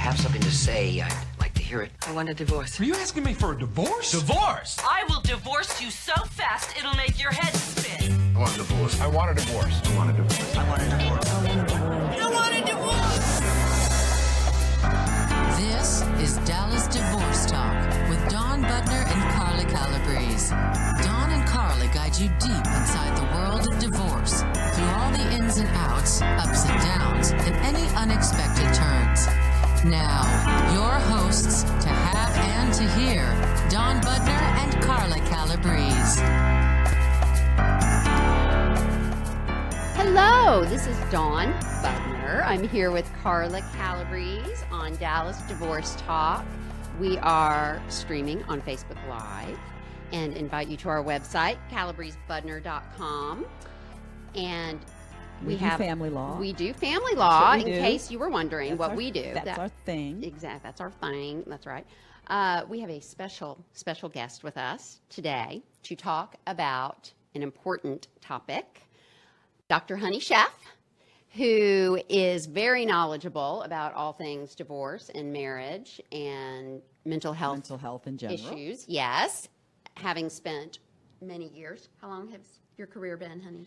have something to say, I'd like to hear it. I want a divorce. Are you asking me for a divorce? Divorce? I will divorce you so fast it'll make your head spin. I want a divorce. I want a divorce. I want a divorce. I want a divorce. I want a divorce. This is Dallas Divorce Talk with Dawn Budner and Carla Calabrese. Dawn and Carla guide you deep inside the world of divorce through all the ins and outs, ups and downs, and any unexpected turns. Now, your hosts to have and to hear, Dawn Budner and Carla Calabrese. Hello, this is Dawn Budner. I'm here with Carla Calabrese on Dallas Divorce Talk. We are streaming on Facebook Live and invite you to our website, calabresebudner.com. And we, have family law. We do family law, in do. case you were wondering That's what our- we do. That's That- our thing. Exactly. That's our thing. That's right. Uh, we have a special, special guest with us today to talk about an important topic. Dr. Honey Chef, who is very knowledgeable about all things divorce and marriage and mental health, Mental health in general. issues. Yes. Having spent many years. How long has your career been, honey?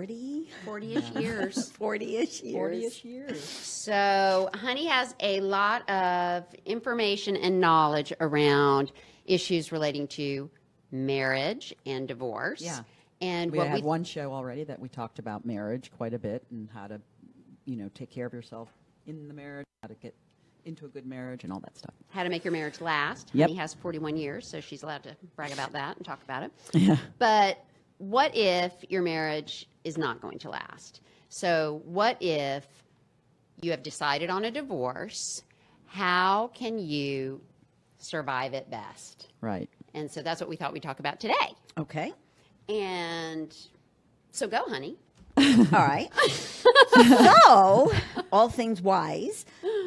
40? 40 ish years. 40-ish years. 40-ish years. So, Honey has a lot of information and knowledge around issues relating to marriage and divorce. Yeah. And We had we one show already that we talked about marriage quite a bit and how to, you know, take care of yourself in the marriage, how to get into a good marriage and all that stuff. how to make your marriage last. Yep. Honey has 41 years, so she's allowed to brag about that and talk about it. Yeah. But what if your marriage is not going to last? So, what if you have decided on a divorce? How can you survive it best? Right. And so that's what we thought we'd talk about today. Okay. And so go, honey. All right. so, all things wise.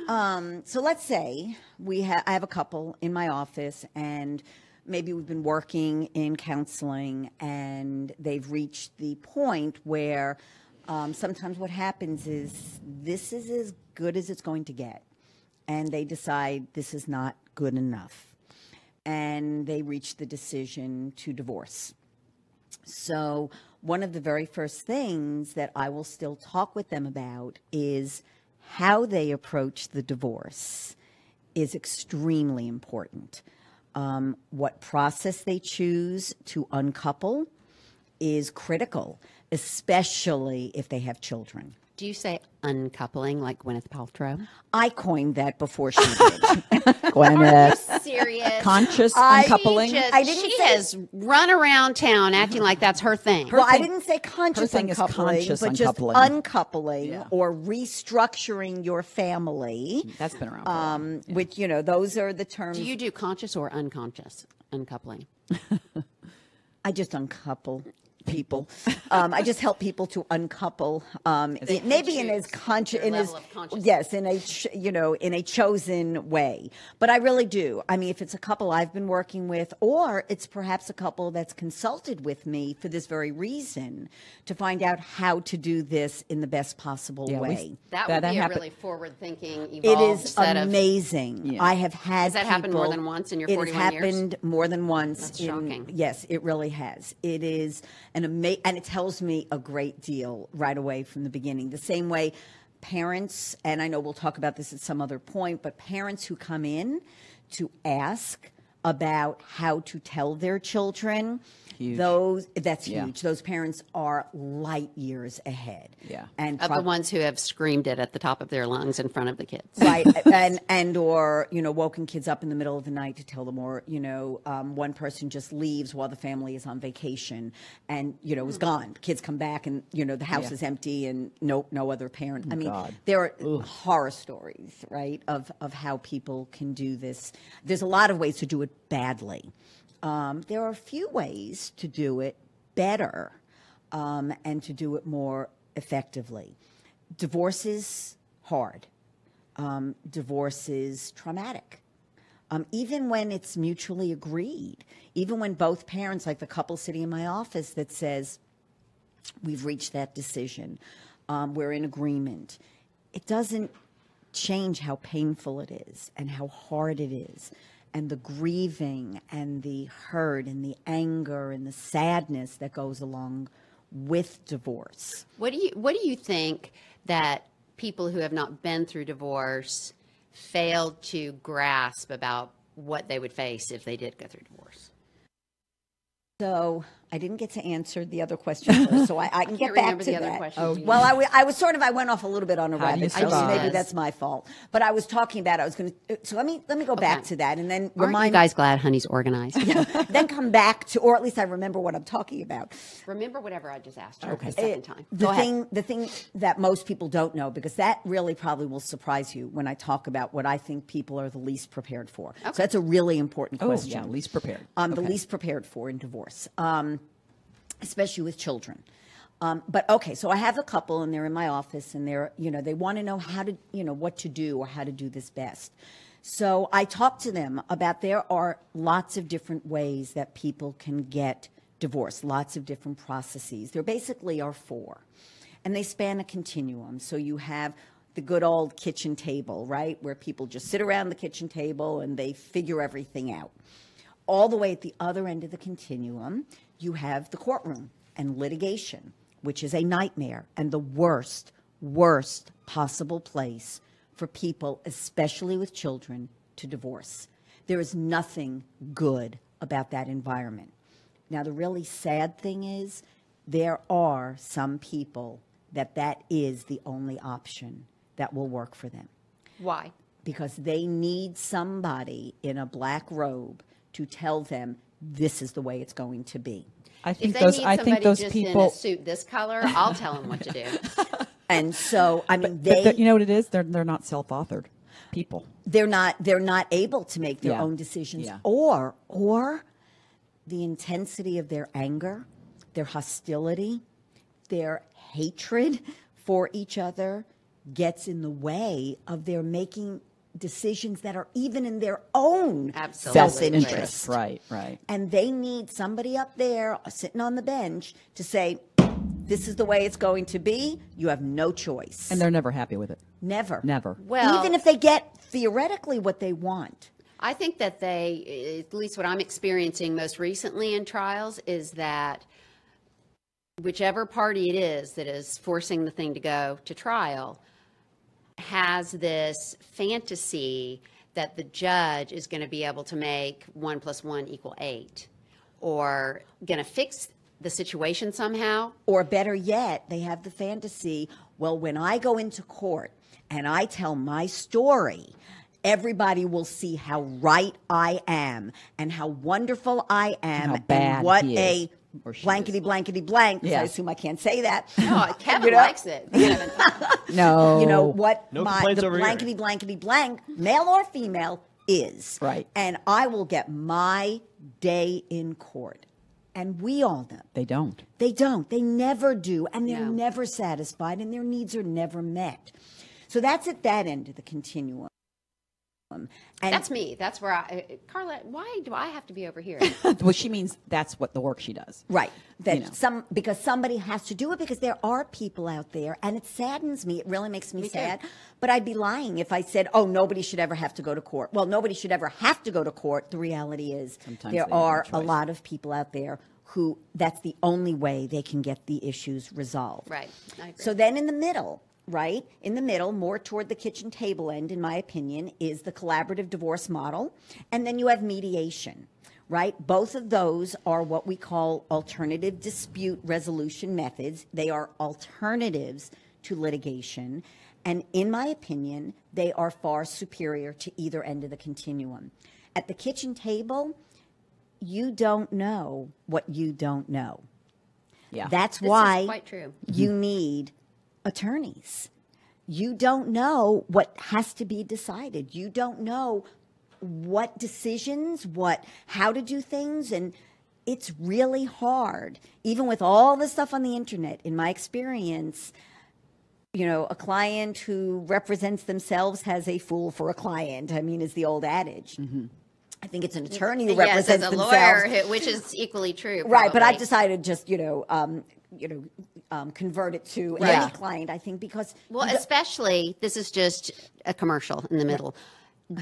Um, so let's say we have I have a couple in my office and maybe we've been working in counseling and they've reached the point where um, sometimes what happens is this is as good as it's going to get. And they decide this is not good enough. And they reach the decision to divorce. So, one of the very first things that I will still talk with them about is how they approach the divorce is extremely important. Um, what process they choose to uncouple is critical, especially if they have children. Do you say uncoupling like Gwyneth Paltrow? I coined that before she did. Gwyneth. Serious. Conscious I- uncoupling. She, just- I didn't she say- has run around town acting like that's her thing. well, I didn't say conscious thing is uncoupling, conscious but just uncoupling. uncoupling Yeah. or restructuring your family. That's been around for a while. Um, Which you know, those are the terms. Do you do conscious or unconscious uncoupling? I just uncouple people. um, I just help people to uncouple. Um, it- maybe in as conscious, in as level of consciousness. yes, in a ch- you know in a chosen way. But I really do. I mean, if it's a couple I've been working with, or it's perhaps a couple that's consulted with me for this very reason to find out how to do this in the best possible Yeah, we- way. That, That- would that be happen- a really forward-thinking, It evolved is set of amazing. I have had. Has that happened more than once in your It 41 has years? happened more than once. That's in- shocking. Yes, it really has. It is an ama- and it tells me a great deal right away from the beginning. The same way parents, and I know we'll talk about this at some other point, but parents who come in to ask about how to tell their children. Huge. Those that's Yeah. huge. Those parents are light years ahead. Yeah. and of the ones who have screamed it at the top of their lungs in front of the kids. right and and or you know woken kids up in the middle of the night to tell them or you know um, one person just leaves while the family is on vacation and you know is gone kids come back and you know the house Yeah. is empty and no no other parent i mean God. there are horror stories right of of how people can do this there's a lot of ways to do it badly. Um, there are a few ways to do it better um, and to do it more effectively. Divorce is hard. Um, divorce is traumatic. Um, even when it's mutually agreed, even when both parents, like the couple sitting in my office that says, we've reached that decision, um, we're in agreement, it doesn't change how painful it is and how hard it is and the grieving and the hurt and the anger and the sadness that goes along with divorce. What do you What do you think that people who have not been through divorce failed to grasp about what they would face if they did go through divorce? So I didn't get to answer the other question first, so I, I can get back to the other that. question. Oh, well, I, w- I was sort of I went off a little bit on a How rabbit trail, so maybe that's my fault. But I was talking about I was going to. So let me let me go back to that and then Aren't you guys glad Honey's organized? then come back to, or at least I remember what I'm talking about. Remember whatever I just asked her Okay. the second It- time. The Go ahead. thing, the thing that most people don't know, because that really probably will surprise you when I talk about what I think people are the least prepared for. So that's a really important Oh, question. yeah, least prepared. Um, The least prepared for in divorce, um, especially with children. Um, but okay, so I have a couple, and they're in my office, and they're, you know, they want to know how to, you know, what to do or how to do this best. So I talk to them about there are lots of different ways that people can get divorced, lots of different processes. There basically are four, and they span a continuum. So you have the good old kitchen table, right, where people just sit around the kitchen table and they figure everything out all the way at the other end of the continuum, you have the courtroom and litigation, which is a nightmare and the worst, worst possible place for people, especially with children, to divorce. There is nothing good about that environment. Now, the really sad thing is, there are some people that that is the only option that will work for them Why? because they need somebody in a black robe to tell them this is the way it's going to be. I If think they those. need I somebody think those just in a people. suit this color, I'll tell them what to do. And so, I mean, but they the- you know what it is? They're they're not self-authored people. they're not they're not able to make their Yeah. own decisions Yeah. or or the intensity of their anger, their hostility, their hatred for each other gets in the way of their making decisions that are even in their own Absolutely. self-interest. Right. Right. and they need somebody up there uh, sitting on the bench to say, "This is the way it's going to be. You have no choice." And they're never happy with it. never, Never. Well- even if they get theoretically what they want. I think that they, at least what I'm experiencing most recently in trials, is that whichever party it is that is forcing the thing to go to trial has this fantasy that the judge is going to be able to make one plus one equal eight or going to fix the situation somehow. Or better yet, they have the fantasy. Well, when I go into court and I tell my story. Everybody will see how right I am and how wonderful I am bad and what a is, or she blankety is. blankety blank. 'cause Yeah. I assume I can't say that. Oh, Kevin You know? likes it. No. you know what No my the over here. blankety blankety blank male or female is Right. and i will get my day in court and we all know They don't. they don't they never do and they're No. never satisfied and their needs are never met so that's at that end of the continuum and That's me. That's where I, uh, Carla, why do I have to be over here? well, she means that's what the work she does. Right. That know. some because somebody has to do it because there are people out there and it saddens me. It really makes me, Me too. sad. But I'd be lying if I said, "Oh, nobody should ever have to go to court." Well, nobody should ever have to go to court. The reality is Sometimes there they have no are a lot of people out there who that's the only way they can get the issues resolved. Right. So then in the middle, right? In the middle, more toward the kitchen table end, in my opinion, is the collaborative divorce model. And then you have mediation, right? Both of those are what we call alternative dispute resolution methods. They are alternatives to litigation. And in my opinion, they are far superior to either end of the continuum. At the kitchen table, you don't know what you don't know. Yeah. That's This why quite true. you need attorneys. You don't know what has to be decided. You don't know what decisions, what how to do things and it's really hard. Even with all the stuff on the internet, in my experience, you know, a client who represents themselves has a fool for a client. I mean, is the old adage. I think it's an attorney who yes, as a themselves. lawyer, which is equally true. Right, but I've decided just you know um, you know, um, convert it to Yeah. any client. I think because Well, especially, this is just a commercial in the middle.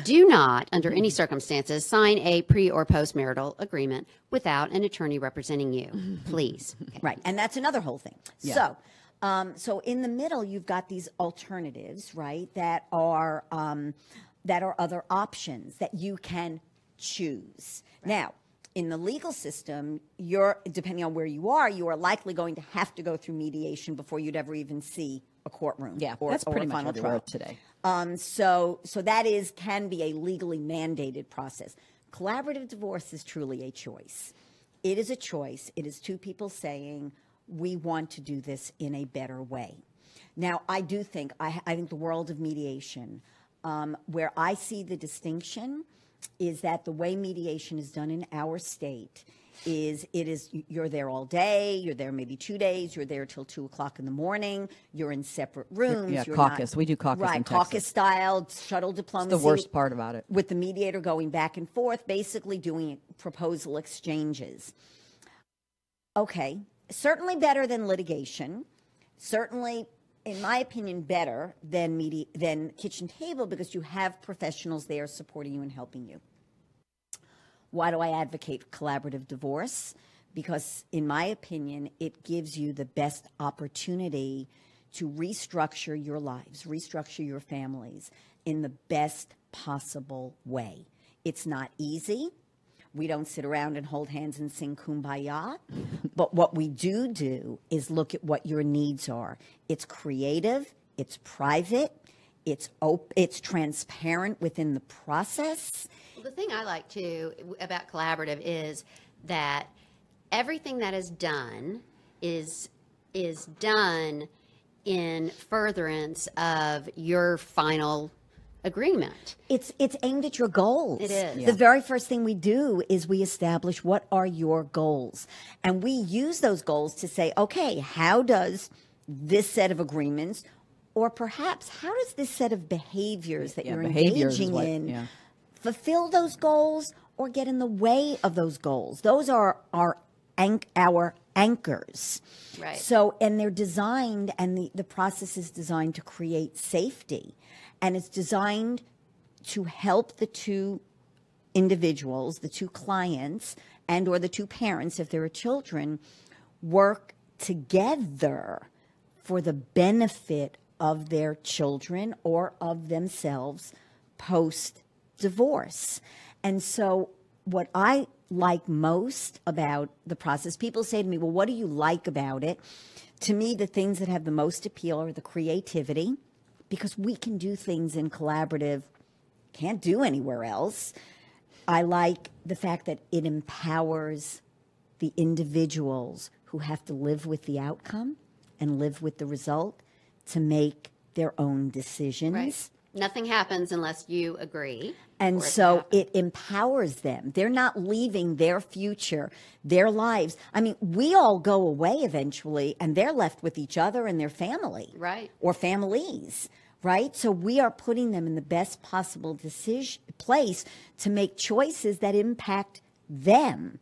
Do not, under any circumstances, sign a pre or post-marital agreement without an attorney representing you, please. Okay. Right, and that's another whole thing. So, um, so in the middle, you've got these alternatives, right? That are um, that are other options that you can choose. Now, in the legal system, you're depending on where you are, you are likely going to have to go through mediation before you'd ever even see a courtroom. Yeah, or, that's or pretty a much final trial. today. Um, so, so that is can be a legally mandated process. Collaborative divorce is truly a choice. It is a choice. It is two people saying we want to do this in a better way. Now, I do think I, I think the world of mediation, um, where I see the distinction, is that the way mediation is done in our state is it is you're there all day you're there maybe two days you're there till two o'clock in the morning you're in separate rooms yeah, you're caucus. not- We do caucus right caucus style shuttle diplomacy the worst part about it. with the mediator going back and forth basically doing proposal exchanges okay certainly better than litigation certainly in my opinion better than medi- than kitchen table because you have professionals there supporting you and helping you why do I advocate collaborative divorce? Because, in my opinion, it gives you the best opportunity to restructure your lives, restructure your families in the best possible way. It's not easy. We don't sit around and hold hands and sing kumbaya. but what we do do is look at what your needs are. It's creative, it's private, it's op- it's transparent within the process. Well, the thing I like too about collaborative is that everything that is done is is done in furtherance of your final agreement. It's it's aimed at your goals. It is. The very first thing we do is we establish what are your goals. And we use those goals to say, okay, how does this set of agreements or perhaps how does this set of behaviors that Yeah, you're behaviors engaging what- in yeah. fulfill those goals or get in the way of those goals? Those are our anch- our anchors. Right. So, and they're designed, and the, the process is designed to create safety. And it's designed to help the two individuals, the two clients, and or the two parents, if there are children, work together for the benefit of their children or of themselves post divorce. And so, what I like most about the process, people say to me, Well, what do you like about it? To me, the things that have the most appeal are the creativity, because we can do things in collaborative, can't do anywhere else. I like the fact that it empowers the individuals who have to live with the outcome and live with the result to make their own decisions. Nothing happens unless you agree. And it so it empowers them. They're not leaving their future, their lives. I mean, we all go away eventually and they're left with each other and their family. Right. Or families, right? So we are putting them in the best possible decision place to make choices that impact them.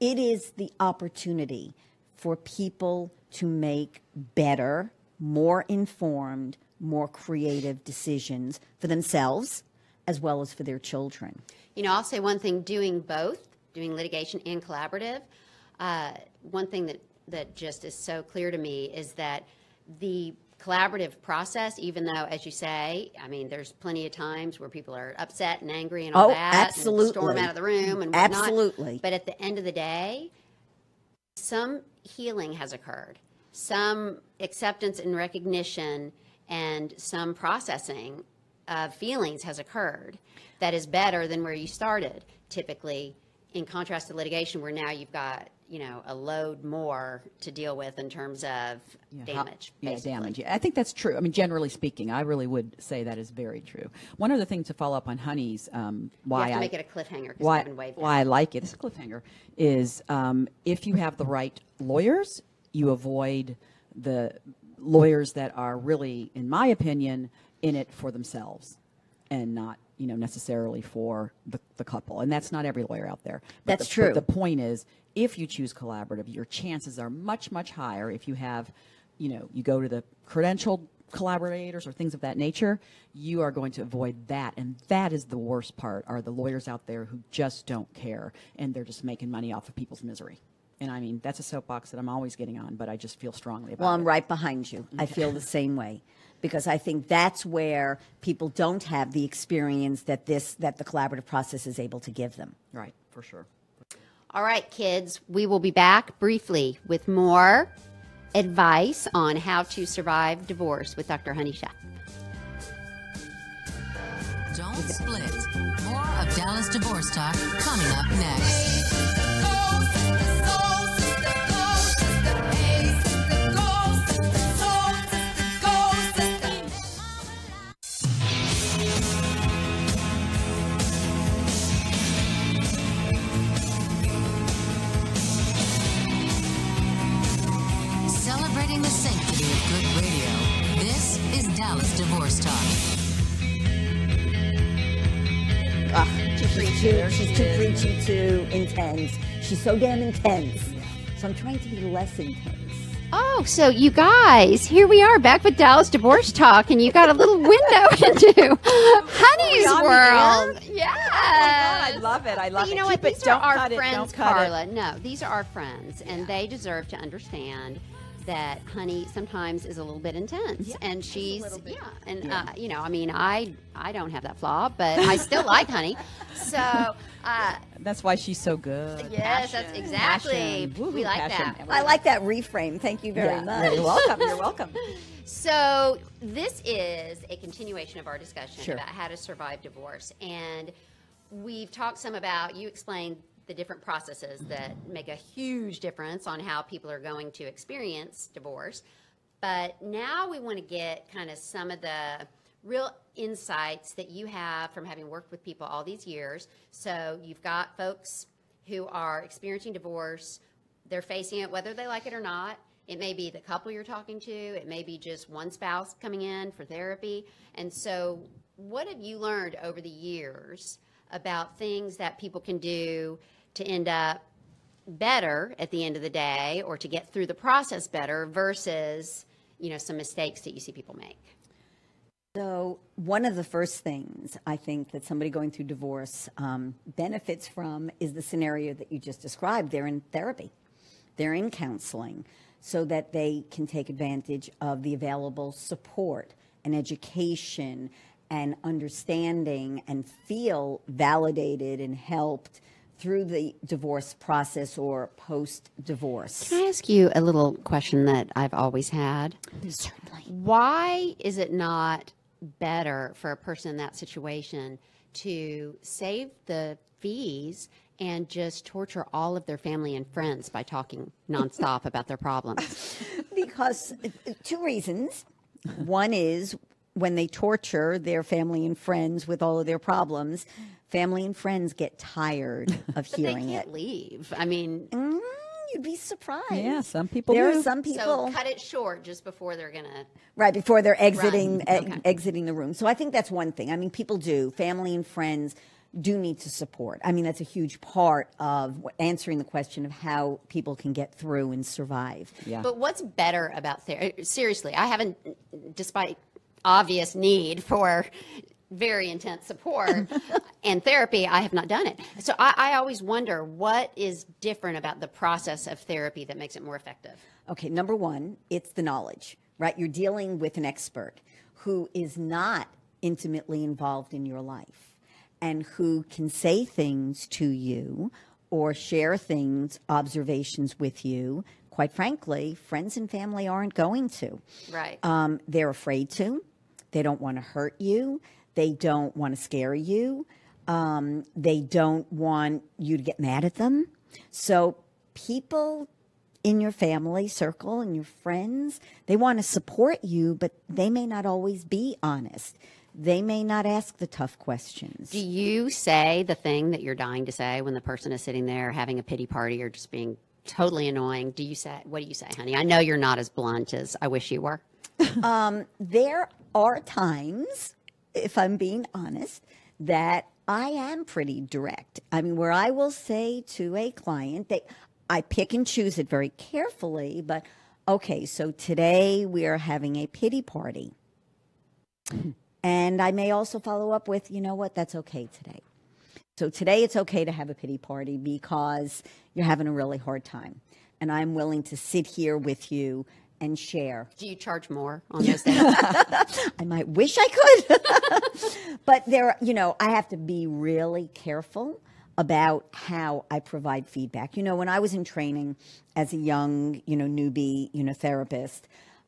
It is the opportunity for people to make better, more informed, more creative decisions for themselves as well as for their children. You know, I'll say one thing: doing both, doing litigation and collaborative. Uh, one thing that that just is so clear to me is that the collaborative process, even though, as you say, I mean, there's plenty of times where people are upset and angry and all Oh, that, and storm out of the room and whatnot. Absolutely. But at the end of the day, some healing has occurred, some acceptance and recognition, and some processing of feelings has occurred that is better than where you started. Typically, in contrast to litigation, where now you've got you know a load more to deal with in terms of Yeah, how- damage. yeah, basically. damage. Yeah, I think that's true. I mean, generally speaking, I really would say that is very true. One other thing to follow up on Honey's, um, why have to I make it a cliffhanger why, waved. why I like it, it's a cliffhanger, is um, if you have the right lawyers, you avoid the lawyers that are really, in my opinion, in it for themselves and not you know, necessarily for the, the couple. And that's not every lawyer out there. But That's the, true. But the point is, if you choose collaborative, your chances are much, much higher if you have, you know, you go to the credentialed collaborators or things of that nature, you are going to avoid that. And that is the worst part are the lawyers out there who just don't care and they're just making money off of people's misery. And I mean, that's a soapbox that I'm always getting on, but I just feel strongly about Well. I'm right behind you. I feel the same way because I think that's where people don't have the experience that this that the collaborative process is able to give them. Right, for sure. All right, kids, we will be back briefly with more advice on how to survive divorce with Dr. Honey Chef. Don't split. More of Dallas Divorce Talk coming up next. Celebrating the sanctity of good radio. This is Dallas Divorce Talk. Ugh, she's too, she's too preachy, too intense. She's so damn intense. So I'm trying to be less intense. Oh, so you guys, here we are back with Dallas Divorce Talk, and you got a little window into Honey's on world. Yeah. Oh, I love it. I love you it. You know Keep what? it. These Don't are our friends, Don't it. Carla. No, these are our friends, and they deserve to understand that Honey sometimes is a little bit intense, and she's yeah, and Uh, you know, I mean, I I don't have that flaw, but I still like Honey. So uh, That's why she's so good. yes, that's exactly Passion. we like passion. that. I like that reframe. Thank you very Yeah, much. You're welcome. You're welcome. So, this is a continuation of our discussion Sure. about how to survive divorce. And we've talked some about, you explained the different processes that make a huge difference on how people are going to experience divorce. But now we want to get kind of some of the real insights that you have from having worked with people all these years. So, you've got folks who are experiencing divorce, they're facing it whether they like it or not. It may be the couple you're talking to, it may be just one spouse coming in for therapy. And so, what have you learned over the years about things that people can do to end up better at the end of the day or to get through the process better versus, you know, some mistakes that you see people make? So, one of the first things I think that somebody going through divorce um, benefits from is the scenario that you just described. They're in therapy, they're in counseling, so that they can take advantage of the available support and education and understanding and feel validated and helped through the divorce process or post divorce. Can I ask you a little question that I've always had? Certainly. Why is it not better for a person in that situation to save the fees and just torture all of their family and friends by talking nonstop about their problems? Because two reasons. One is when they torture their family and friends with all of their problems, family and friends get tired of But they hearing can't it. leave. I mean, Mm, you'd be surprised. Yeah, some people There do. are some people. so cut it short just before they're gonna. right before they're exiting Right. e- Okay. exiting the room. So I think that's one thing. I mean, people do. Family and friends do need to support. I mean, that's a huge part of answering the question of how people can get through and survive. Yeah. But what's better about therapy? Seriously, I haven't, despite obvious need for very intense support and therapy, I have not done it. So I, I always wonder what is different about the process of therapy that makes it more effective. Okay, number one, it's the knowledge, right? You're dealing with an expert who is not intimately involved in your life and who can say things to you or share things, observations with you. Quite frankly, friends and family aren't going to. Right. Um, they're afraid to. They don't want to hurt you. They don't want to scare you. Um, they don't want you to get mad at them. So people in your family circle and your friends, they want to support you, but they may not always be honest. They may not ask the tough questions. Do you say the thing that you're dying to say when the person is sitting there having a pity party or just being totally annoying? Do you say, what do you say, honey? I know you're not as blunt as I wish you were. there are times, if I'm being honest, that I am pretty direct. I mean, where I will say to a client that I pick and choose it very carefully, but okay, so today we are having a pity party. And I may also follow up with, you know what, that's okay today. So today it's okay to have a pity party because you're having a really hard time. And I'm willing to sit here with you and share. Do you charge more on this? I might wish I could. but there, you know, I have to be really careful about how I provide feedback. You know, when I was in training as a young, you know, newbie, you know, therapist,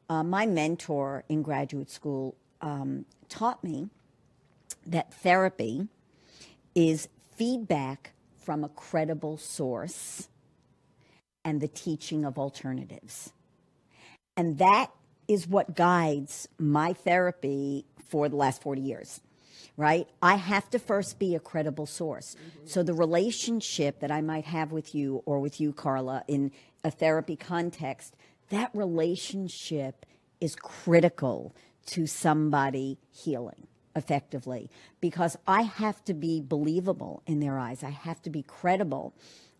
uh, my mentor in graduate school um, taught me that therapy is feedback from a credible source and the teaching of alternatives. And that is what guides my therapy for the last 40 years, right? I have to first be a credible source. Mm-hmm. So the relationship that I might have with you or with you, Carla, in a therapy context, that relationship is critical to somebody healing effectively because I have to be believable in their eyes. I have to be credible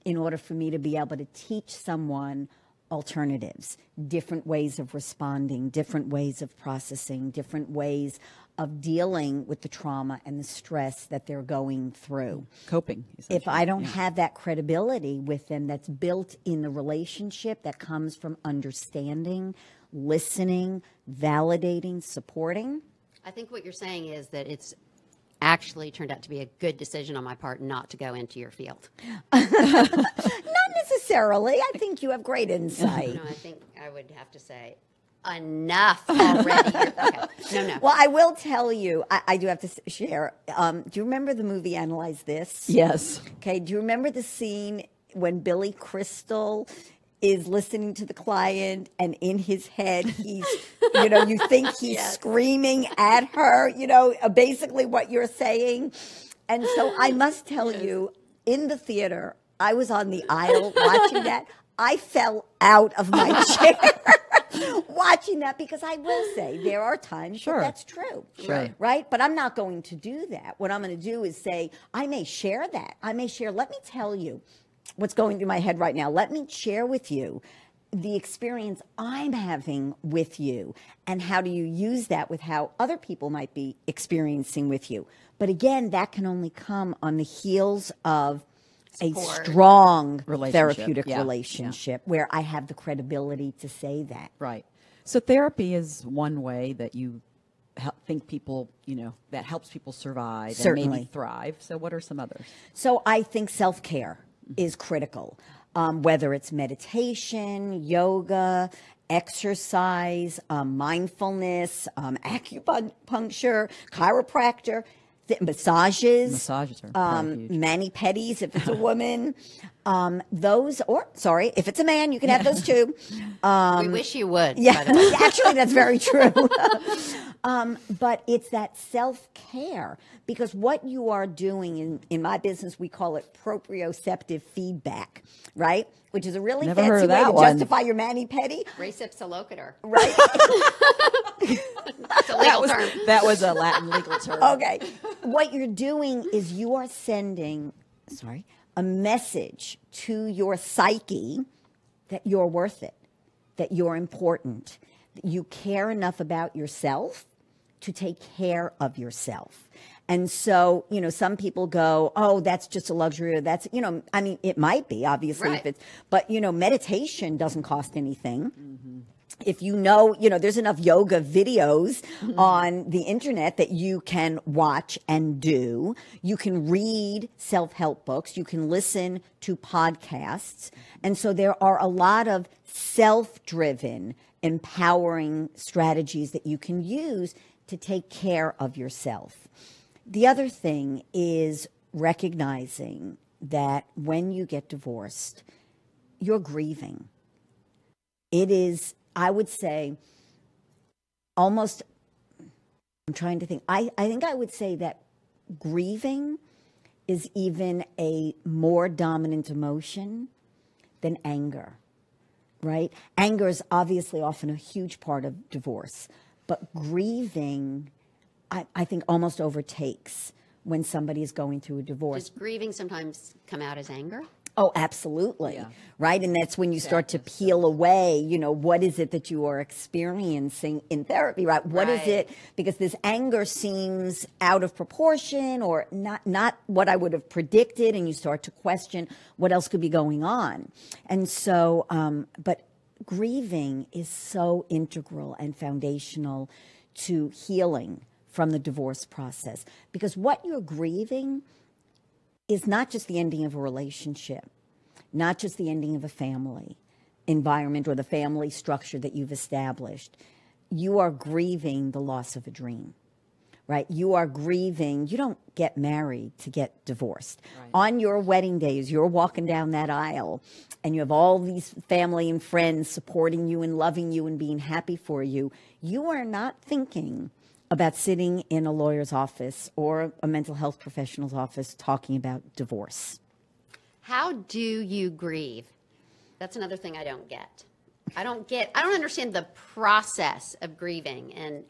in order for me to be able to teach someone alternatives, different ways of responding, different ways of processing, different ways of dealing with the trauma and the stress that they're going through. Coping. If. I don't have that credibility with them that's built in the relationship that comes from understanding, listening, validating, supporting, I think what you're saying is that it's actually turned out to be a good decision on my part not to go into your field. not necessarily. I think you have great insight. No, I think I would have to say enough already. okay. No, no. Well, I will tell you, I, I do have to share. Um, do you remember the movie Analyze This? Yes. Okay, do you remember the scene when Billy Crystal is listening to the client and in his head he's you know you think he's screaming at her, you know, uh, basically what you're saying. And so I must tell you in the theater, I was on the aisle watching that. I fell out of my chair watching that because I will say there are times Sure. that that's true. Sure. Right. Right? But I'm not going to do that. What I'm going to do is say, I may share that. I may share, let me tell you what's going through my head right now. Let me share with you the experience I'm having with you and how do you use that with how other people might be experiencing with you. But again, that can only come on the heels of a Support. strong Relationship. therapeutic Yeah. Yeah. relationship where I have the credibility to say that. Right. So therapy is one way that you help think people, you know, that helps people survive and Certainly. maybe thrive. So what are some others? So I think self care is critical, um, whether it's meditation, yoga, exercise, um, mindfulness, um, acupuncture, chiropractor, th- massages, Massages are um, very huge. mani pedis if it's a woman. um, those, or sorry, if it's a man, you can have those too. Um, we wish you would. Yeah, by the way. actually, that's very true. um, but it's that self care because what you are doing in, in my business, we call it proprioceptive feedback, right? Which is a really Never fancy way to one. justify your mani pedi, Res ipsa loquitur. right? It's a legal term. That was a Latin legal term. okay. What you're doing is you are sending, sorry, a message to your psyche that you're worth it, that you're important, that you care enough about yourself to take care of yourself. And so, you know, some people go, "Oh, that's just a luxury." Or that's, you know, I mean, it might be obviously Right. if it's, but you know, meditation doesn't cost anything if you know, you know, there's enough yoga videos on the internet that you can watch and do. You can read self help books. You can listen to podcasts. And so there are a lot of self driven, empowering strategies that you can use to take care of yourself. The other thing is recognizing that when you get divorced, you're grieving. It is i would say almost i'm trying to think i, I think i would say that grieving is even a more dominant emotion than anger right? Anger is obviously often a huge part of divorce but grieving i, I think almost overtakes when somebody is going through a divorce. Does grieving sometimes come out as anger? Oh, absolutely. Right. And that's when you start to peel away, you know, what is it that you are experiencing in therapy, right? What is Right. it? Because this anger seems out of proportion or not, not what I would have predicted. And you start to question what else could be going on. And so, um, but grieving is so integral and foundational to healing from the divorce process because what you're grieving is not just the ending of a relationship, not just the ending of a family environment or the family structure that you've established. You are grieving the loss of a dream, right? You are grieving. You don't get married to get divorced. On your wedding days, you're walking down that aisle and you have all these family and friends supporting you and loving you and being happy for you. You are not thinking about sitting in a lawyer's office or a mental health professional's office talking about divorce. How do you grieve? That's another thing I don't get. I don't get. I don't understand the process of grieving. And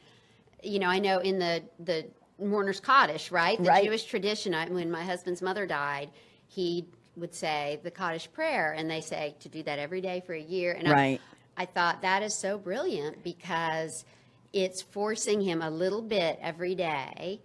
you know, I know in the the mourner's Kaddish, right? The Right. Jewish tradition. I, when my husband's mother died, he would say the Kaddish prayer, and they say to do that every day for a year. And I- Right. I, thought that is so brilliant because it's forcing him a little bit every day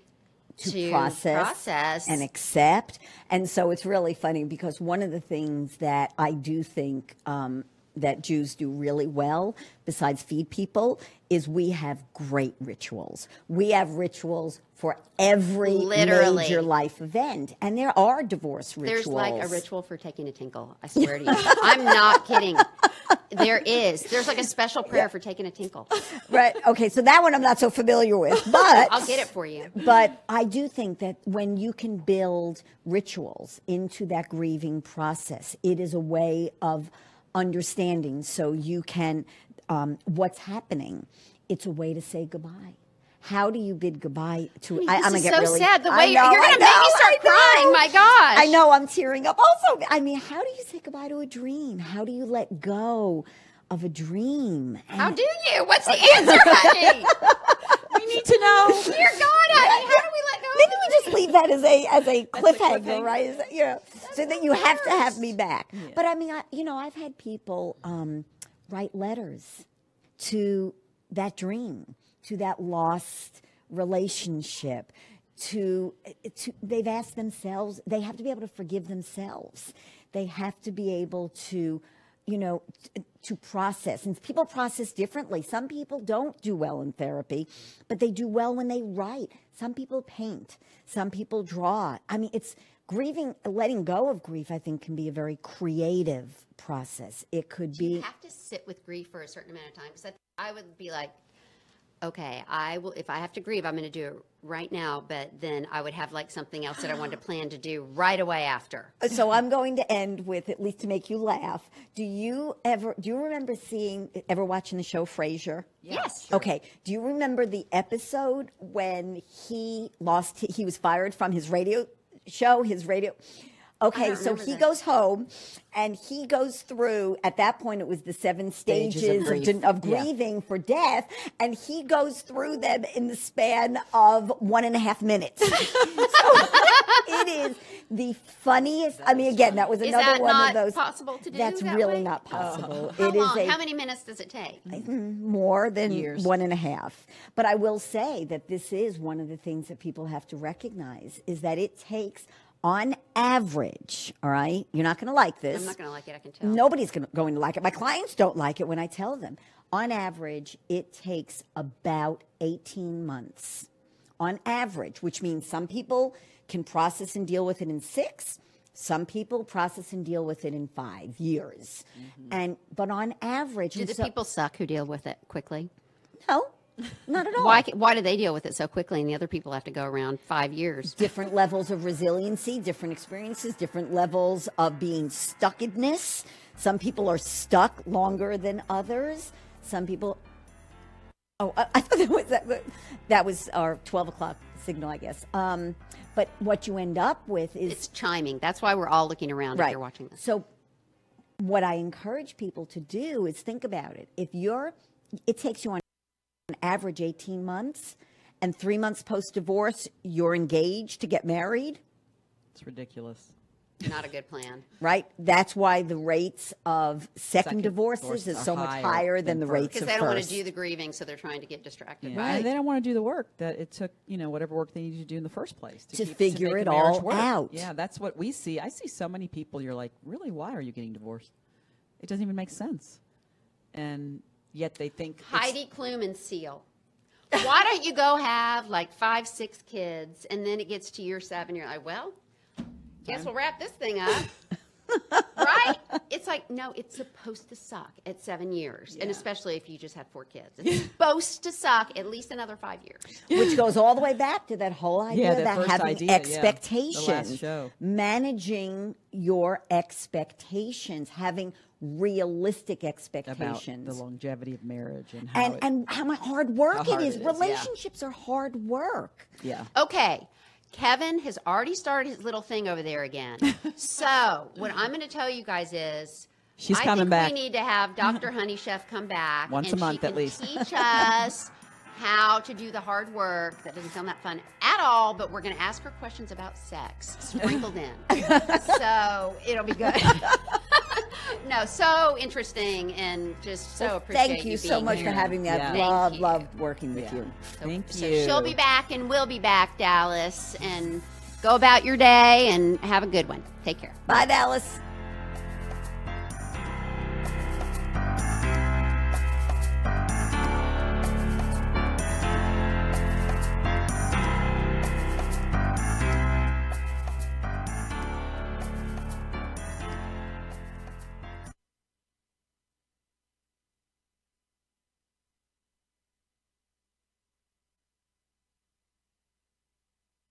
to, process, process and accept. And so it's really funny because one of the things that I do think um, that Jews do really well, besides feed people, is we have great rituals. We have rituals for every Literally. major life event, and there are divorce rituals. There's like a ritual for taking a tinkle. I swear to you. I'm not kidding. There is. There's like a special prayer for taking a tinkle. right? Okay, so that one I'm not so familiar with, but I'll get it for you. But I do think that when you can build rituals into that grieving process, it is a way of understanding. So you can, um, what's happening, it's a way to say goodbye. How do you bid goodbye to? I, This I'm gonna is get so really sad. The way you're- you're gonna I make me start know. crying. My gosh. I know I'm tearing up. Also, I mean, how do you say goodbye to a dream? How do you let go of a dream? How do you? What's the answer, honey? We need to know. Dear God, honey, how do we let go? of Maybe the we just leave that as a as a cliffhanger, right? Is you know, so that you have to have me back. But I mean, I, you know, I've had people um, write letters to that dream, to that lost relationship. To, to they've asked themselves, they have to be able to forgive themselves. They have to be able to, you know, t- to process. And people process differently. Some people don't do well in therapy, but they do well when they write. Some people paint. Some people draw. I mean, it's grieving, letting go of grief, I think, can be a very creative process. It could Do you be. have to sit with grief for a certain amount of time? Because I, I would be like, okay, I will. If I have to grieve, I'm going to do it right now. But then I would have like something else that I wanted to plan to do right away after. Uh, so I'm going to end with, at least to make you laugh. Do you ever, do you remember seeing, ever watching the show Frasier? Yes. Okay. Do you remember the episode when he lost, he was fired from his radio show, his radio? Okay, so he that. goes home and he goes through, at that point, it was the seven stages, Stages of of, grief. de- of Yeah. grieving for death, and he goes through them in the span of one and a half minutes. so it is the funniest. I mean, again, that was Is another that one not of those. possible to do That's that really way? not possible. How It is long? a How many minutes does it take? more than Years. one and a half. But I will say that this is one of the things that people have to recognize is that it takes, on average, all right, you're not going to like this. I'm not going to like it. I can tell. Nobody's gonna, going to like it. My clients don't like it when I tell them. On average, it takes about 18 months. On average, which means some people can process and deal with it in six. Some people process and deal with it in five years. Mm-hmm. And but on average, Do the so- people suck who deal with it quickly? no, not at all. Why? Why do they deal with it so quickly, and the other people have to go around five years? different levels of resiliency, different experiences, different levels of being stuckedness. Some people are stuck longer than others. Some people. Oh, I, I thought that was that, that was our twelve o'clock signal, I guess. Um, but what you end up with is It's chiming. That's why we're all looking around if you're watching this. so, what I encourage people to do is think about it. If you're, it takes you on average 18 months, and three months post divorce, you're engaged to get married, It's ridiculous. Not a good plan. right? That's why the rates of second, Second divorces divorces is are so much higher higher than than the first. rates Because of they don't want to first. do the grieving, so they're trying to get distracted. Yeah. Right. And they don't want to do the work that it took, you know, whatever work they needed to do in the first place To keep- figure make it the marriage all work. out. Yeah, that's what we see. I see so many people. You're like, really? Why are you getting divorced? It doesn't even make sense. And yet they think it's- Heidi Klum and Seal. Why don't you go have like five, six kids, and then it gets to year seven, you're like, well, guess we'll wrap this thing up. right? It's like, no, it's supposed to suck at seven years, and especially if you just had four kids. It's supposed to suck at least another five years. which goes all the way back to that whole idea that that first having idea, yeah. The last expectations, show. managing your expectations, having realistic about expectations. the longevity of marriage and how and it, and how much hard work How hard is. it is, yeah. Relationships are hard work. yeah. Okay. Kevin has already started his little thing over there again. so, what I'm going to tell you guys is She's I coming think back. we need to have Dr. Honey Chef come back Once a month at least. teach us how to do the hard work that doesn't sound that fun at all, but we're going to ask her questions about sex sprinkled in. so, it'll be good. no, so interesting and just so Well, appreciate thank you, you so much here. for having me. I've Yeah. Thank loved, you. loved working with Yeah. you. So, Thank so you. she'll be back and we'll be back, Dallas, and go about your day and have a good one. Take care. Bye, Dallas.